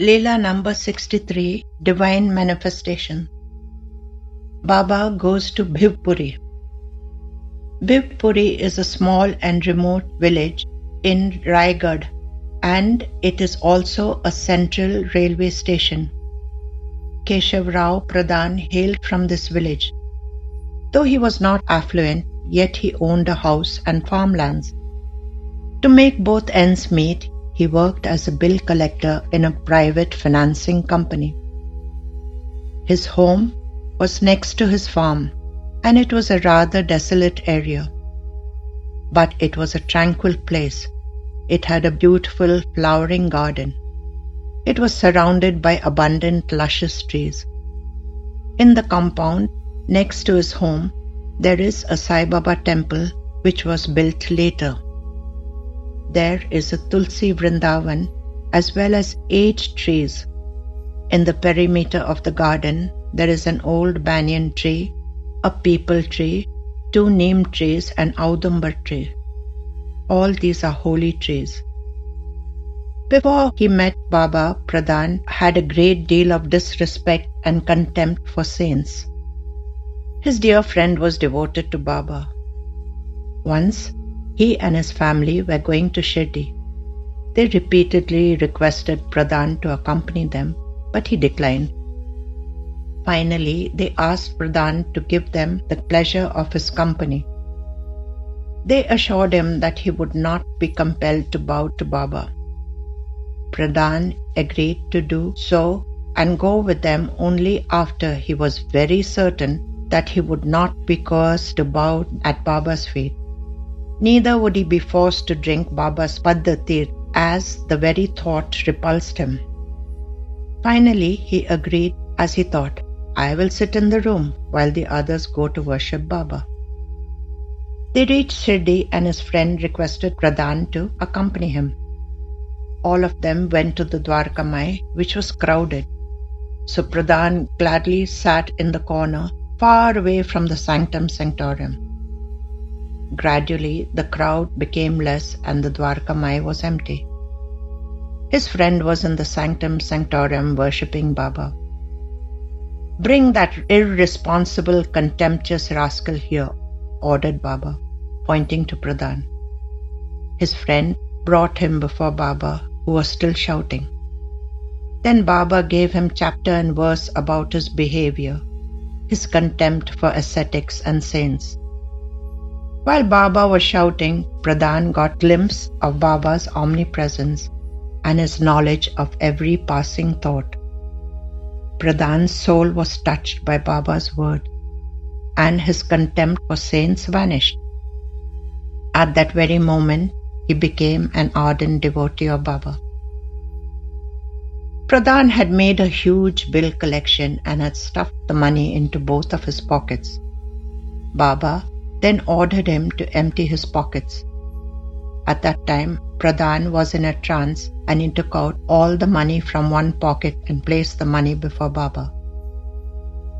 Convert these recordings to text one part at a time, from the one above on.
Leela number 63 Divine Manifestation Baba goes to Bhivpuri. Bhivpuri is a small and remote village in Raigad and it is also a central railway station. Keshav Rao Pradhan hailed from this village. Though he was not affluent, yet he owned a house and farmlands. To make both ends meet, he worked as a bill collector in a private financing company. His home was next to his farm, and it was a rather desolate area. But it was a tranquil place. It had a beautiful flowering garden. It was surrounded by abundant luscious trees. In the compound next to his home, there is a Sai Baba temple which was built later. There is a Tulsi Vrindavan as well as eight trees. In the perimeter of the garden, there is an old banyan tree, a peepal tree, two neem trees, and audumbar tree. All these are holy trees. Before he met Baba, Pradhan had a great deal of disrespect and contempt for saints. His dear friend was devoted to Baba. Once, he and his family were going to Shirdi. They repeatedly requested Pradhan to accompany them, but he declined. Finally, they asked Pradhan to give them the pleasure of his company. They assured him that he would not be compelled to bow to Baba. Pradhan agreed to do so and go with them only after he was very certain that he would not be caused to bow at Baba's feet. Neither would he be forced to drink Baba's Paddatir, as the very thought repulsed him. Finally, he agreed as he thought, I will sit in the room while the others go to worship Baba. They reached Shirdi and his friend requested Pradhan to accompany him. All of them went to the Dwarkamai, which was crowded. So Pradhan gladly sat in the corner, far away from the sanctum sanctorum. Gradually, the crowd became less and the Dwarkamai was empty. His friend was in the sanctum sanctorum worshipping Baba. Bring that irresponsible, contemptuous rascal here, ordered Baba, pointing to Pradhan. His friend brought him before Baba, who was still shouting. Then Baba gave him chapter and verse about his behavior, his contempt for ascetics and saints. While Baba was shouting, Pradhan got glimpse of Baba's omnipresence and his knowledge of every passing thought. Pradhan's soul was touched by Baba's word, and his contempt for saints vanished. At that very moment, he became an ardent devotee of Baba. Pradhan had made a huge bill collection and had stuffed the money into both of his pockets. Baba then ordered him to empty his pockets. At that time, Pradhan was in a trance and he took out all the money from one pocket and placed the money before Baba.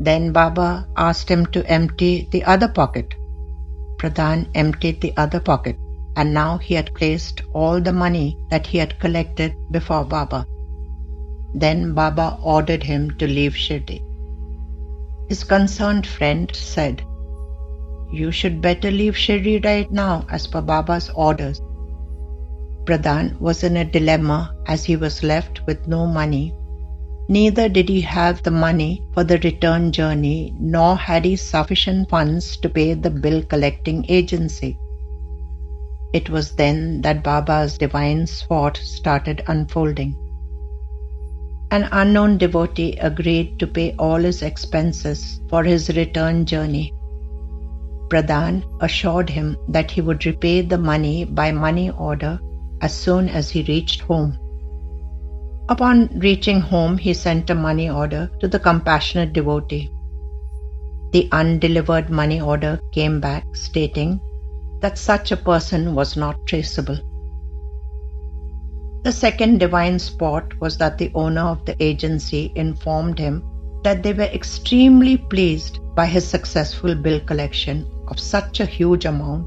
Then Baba asked him to empty the other pocket. Pradhan emptied the other pocket and now he had placed all the money that he had collected before Baba. Then Baba ordered him to leave Shirdi. His concerned friend said, You should better leave Shirdi right now as per Baba's orders. Pradhan was in a dilemma as he was left with no money. Neither did he have the money for the return journey, nor had he sufficient funds to pay the bill collecting agency. It was then that Baba's divine sword started unfolding. An unknown devotee agreed to pay all his expenses for his return journey. Pradhan assured him that he would repay the money by money order as soon as he reached home. Upon reaching home, he sent a money order to the compassionate devotee. The undelivered money order came back stating that such a person was not traceable. The second divine spot was that the owner of the agency informed him that they were extremely pleased by his successful bill collection of such a huge amount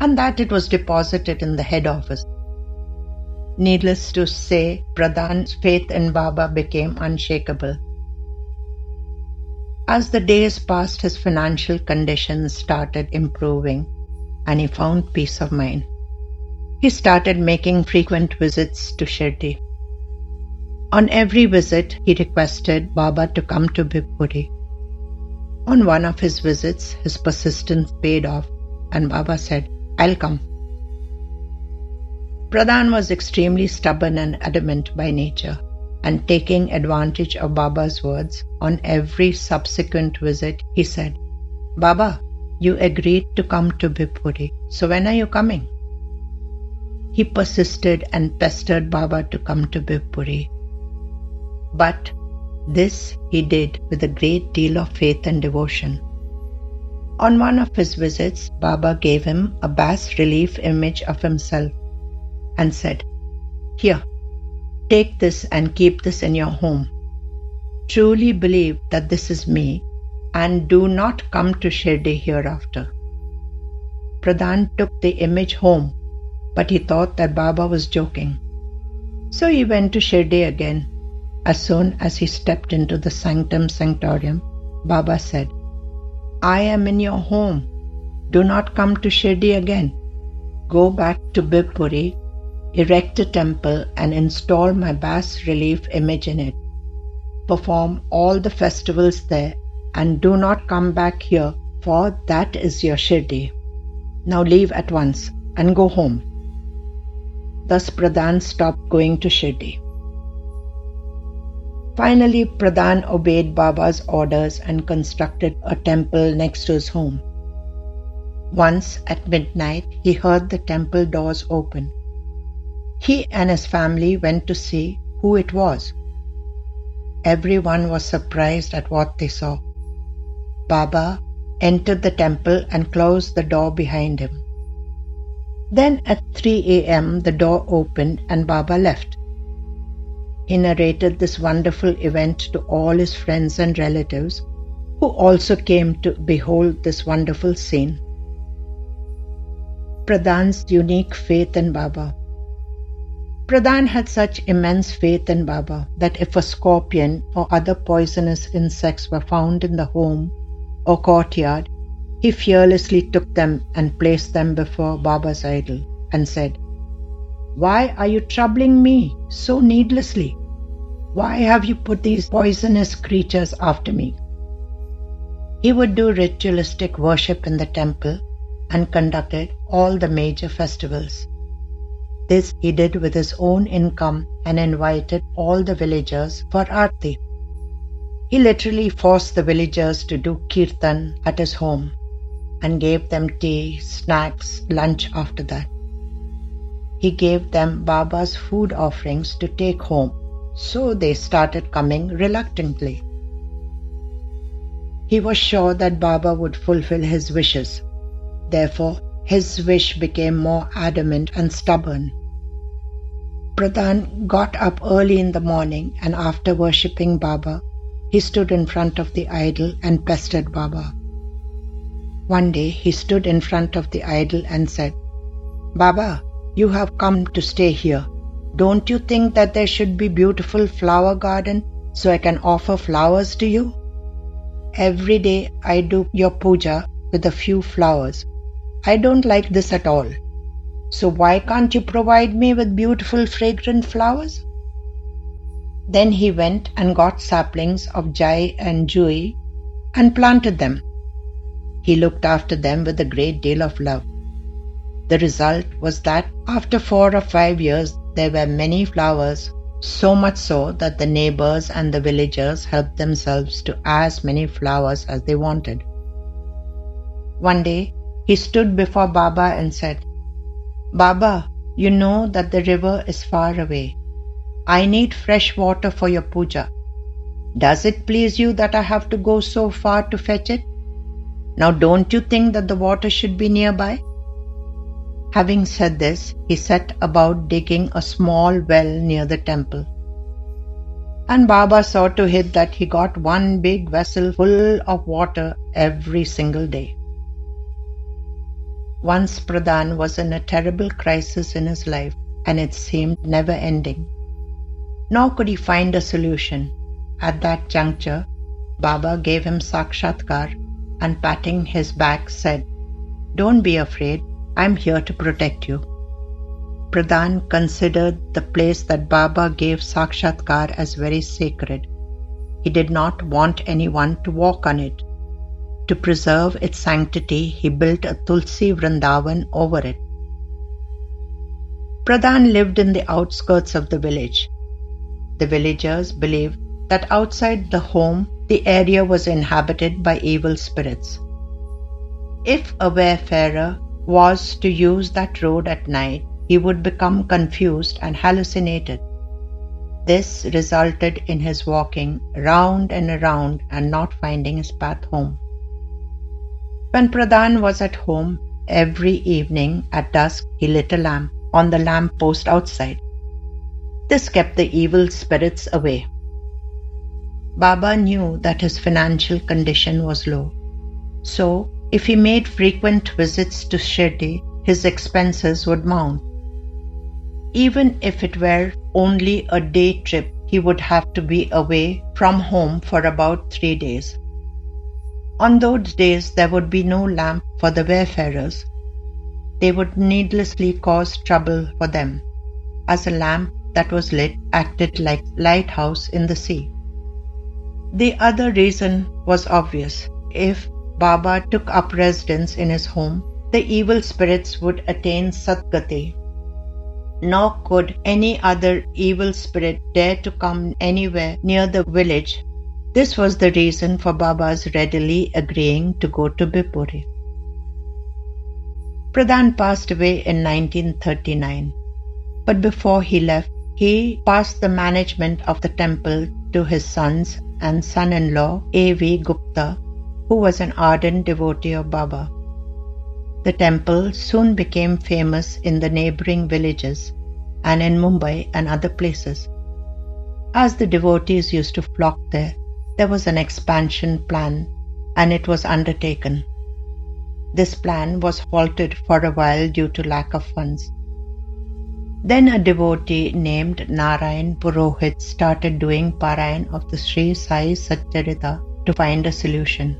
and that it was deposited in the head office. Needless to say, Pradhan's faith in Baba became unshakable. As the days passed, his financial conditions started improving and he found peace of mind. He started making frequent visits to Shirdi. On every visit, he requested Baba to come to Bhivpuri. On one of his visits, his persistence paid off, and Baba said, I'll come. Pradhan was extremely stubborn and adamant by nature, and taking advantage of Baba's words, on every subsequent visit, he said, Baba, you agreed to come to Bhivpuri, so when are you coming? He persisted and pestered Baba to come to Bhivpuri. But this he did with a great deal of faith and devotion. On one of his visits, Baba gave him a bas relief image of himself and said, Here, take this and keep this in your home. Truly believe that this is me and do not come to Shirdi hereafter. Pradhan took the image home, but he thought that Baba was joking. So he went to Shirdi again as soon as he stepped into the sanctum sanctorum, Baba said, I am in your home. Do not come to Shirdi again. Go back to Bhivpuri, erect a temple, and install my bas relief image in it. Perform all the festivals there and do not come back here, for that is your Shirdi. Now leave at once and go home. Thus Pradhan stopped going to Shirdi. Finally, Pradhan obeyed Baba's orders and constructed a temple next to his home. Once at midnight, he heard the temple doors open. He and his family went to see who it was. Everyone was surprised at what they saw. Baba entered the temple and closed the door behind him. Then at 3 a.m., the door opened and Baba left. He narrated this wonderful event to all his friends and relatives, who also came to behold this wonderful scene. Pradhan's unique faith in Baba. Pradhan had such immense faith in Baba that if a scorpion or other poisonous insects were found in the home or courtyard, he fearlessly took them and placed them before Baba's idol and said, why are you troubling me so needlessly? Why have you put these poisonous creatures after me? He would do ritualistic worship in the temple and conducted all the major festivals. This he did with his own income and invited all the villagers for Aarti. He literally forced the villagers to do kirtan at his home and gave them tea, snacks, lunch after that. He gave them Baba's food offerings to take home, so they started coming reluctantly. He was sure that Baba would fulfill his wishes. Therefore, his wish became more adamant and stubborn. Pradhan got up early in the morning and after worshipping Baba, he stood in front of the idol and pestered Baba. One day he stood in front of the idol and said, Baba, you have come to stay here. Don't you think that there should be beautiful flower garden so I can offer flowers to you? Every day I do your puja with a few flowers. I don't like this at all. So why can't you provide me with beautiful fragrant flowers? Then he went and got saplings of jai and jui and planted them. He looked after them with a great deal of love. The result was that after four or five years, there were many flowers, so much so that the neighbors and the villagers helped themselves to as many flowers as they wanted. One day, he stood before Baba and said, Baba, you know that the river is far away. I need fresh water for your puja. Does it please you that I have to go so far to fetch it? Now, don't you think that the water should be nearby? Having said this, he set about digging a small well near the temple. And Baba saw to it that he got one big vessel full of water every single day. Once Pradhan was in a terrible crisis in his life and it seemed never ending. Nor could he find a solution. At that juncture, Baba gave him Sakshatkar and patting his back said, Don't be afraid, I'm here to protect you. Pradhan considered the place that Baba gave Sakshatkar as very sacred. He did not want anyone to walk on it. To preserve its sanctity, he built a Tulsi Vrindavan over it. Pradhan lived in the outskirts of the village. The villagers believed that outside the home, the area was inhabited by evil spirits. If a wayfarer was to use that road at night, he would become confused and hallucinated. This resulted in his walking round and around and not finding his path home. When Pradhan was at home, every evening at dusk he lit a lamp on the lamp post outside. This kept the evil spirits away. Baba knew that his financial condition was low. So, if he made frequent visits to Shirdi, his expenses would mount. Even if it were only a day trip, he would have to be away from home for about three days. On those days, there would be no lamp for the wayfarers. They would needlessly cause trouble for them, as a lamp that was lit acted like lighthouse in the sea. The other reason was obvious. If Baba took up residence in his home, the evil spirits would attain Satgati, nor could any other evil spirit dare to come anywhere near the village. This was the reason for Baba's readily agreeing to go to Bhivpuri. Pradhan passed away in 1939, but before he left, he passed the management of the temple to his sons and son in law A.V. Gupta, who was an ardent devotee of Baba. The temple soon became famous in the neighboring villages and in Mumbai and other places. As the devotees used to flock there, there was an expansion plan and it was undertaken. This plan was halted for a while due to lack of funds. Then a devotee named Narayan Purohit started doing Parayan of the Sri Sai Satcharita to find a solution.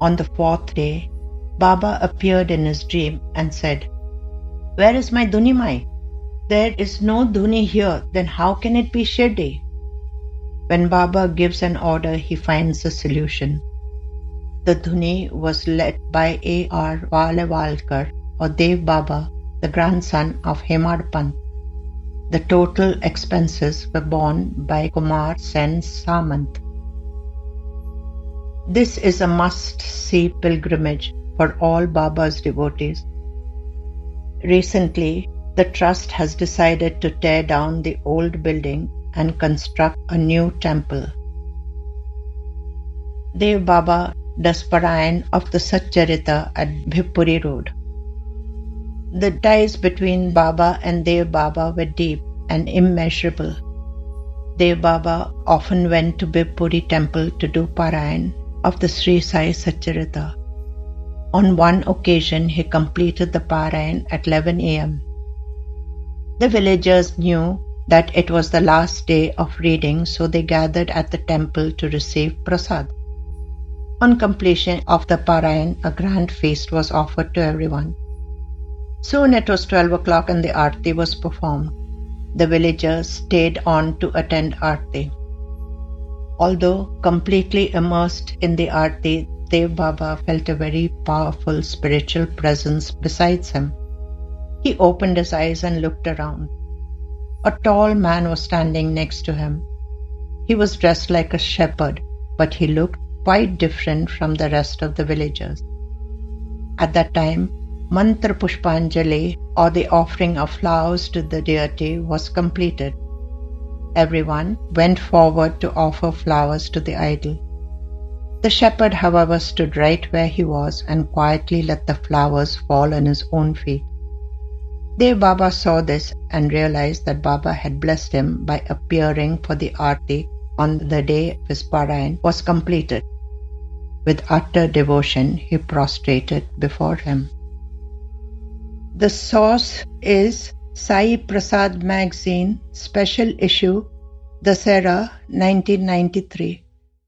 On the fourth day, Baba appeared in his dream and said, Where is my Dhunimai? There is no Dhuni here, then how can it be Shirdi? When Baba gives an order, he finds a solution. The Dhuni was led by A.R. Valewalkar or Dev Baba, the grandson of Hemadpant. The total expenses were borne by Kumar Sen Samant. This is a must see pilgrimage for all Baba's devotees. Recently, the trust has decided to tear down the old building and construct a new temple. Dev Baba does Parayan of the Satcharita at Bhivpuri Road. The ties between Baba and Dev Baba were deep and immeasurable. Dev Baba often went to Bhivpuri temple to do Parayan of the Sri Sai Satcharita. On one occasion, he completed the Parayan at 11 am. The villagers knew that it was the last day of reading, so they gathered at the temple to receive prasad. On completion of the Parayan, a grand feast was offered to everyone. Soon it was 12 o'clock and the Aarti was performed. The villagers stayed on to attend Aarti. Although completely immersed in the Aarti, Dev Baba felt a very powerful spiritual presence besides him. He opened his eyes and looked around. A tall man was standing next to him. He was dressed like a shepherd, but he looked quite different from the rest of the villagers. At that time, Mantra Pushpanjali, or the offering of flowers to the deity, was completed. Everyone went forward to offer flowers to the idol. The shepherd, however, stood right where he was and quietly let the flowers fall on his own feet. Dev Baba saw this and realized that Baba had blessed him by appearing for the arti on the day his parayan was completed. With utter devotion, he prostrated before him. The source is Sai Prasad Magazine Special Issue Dasera 1993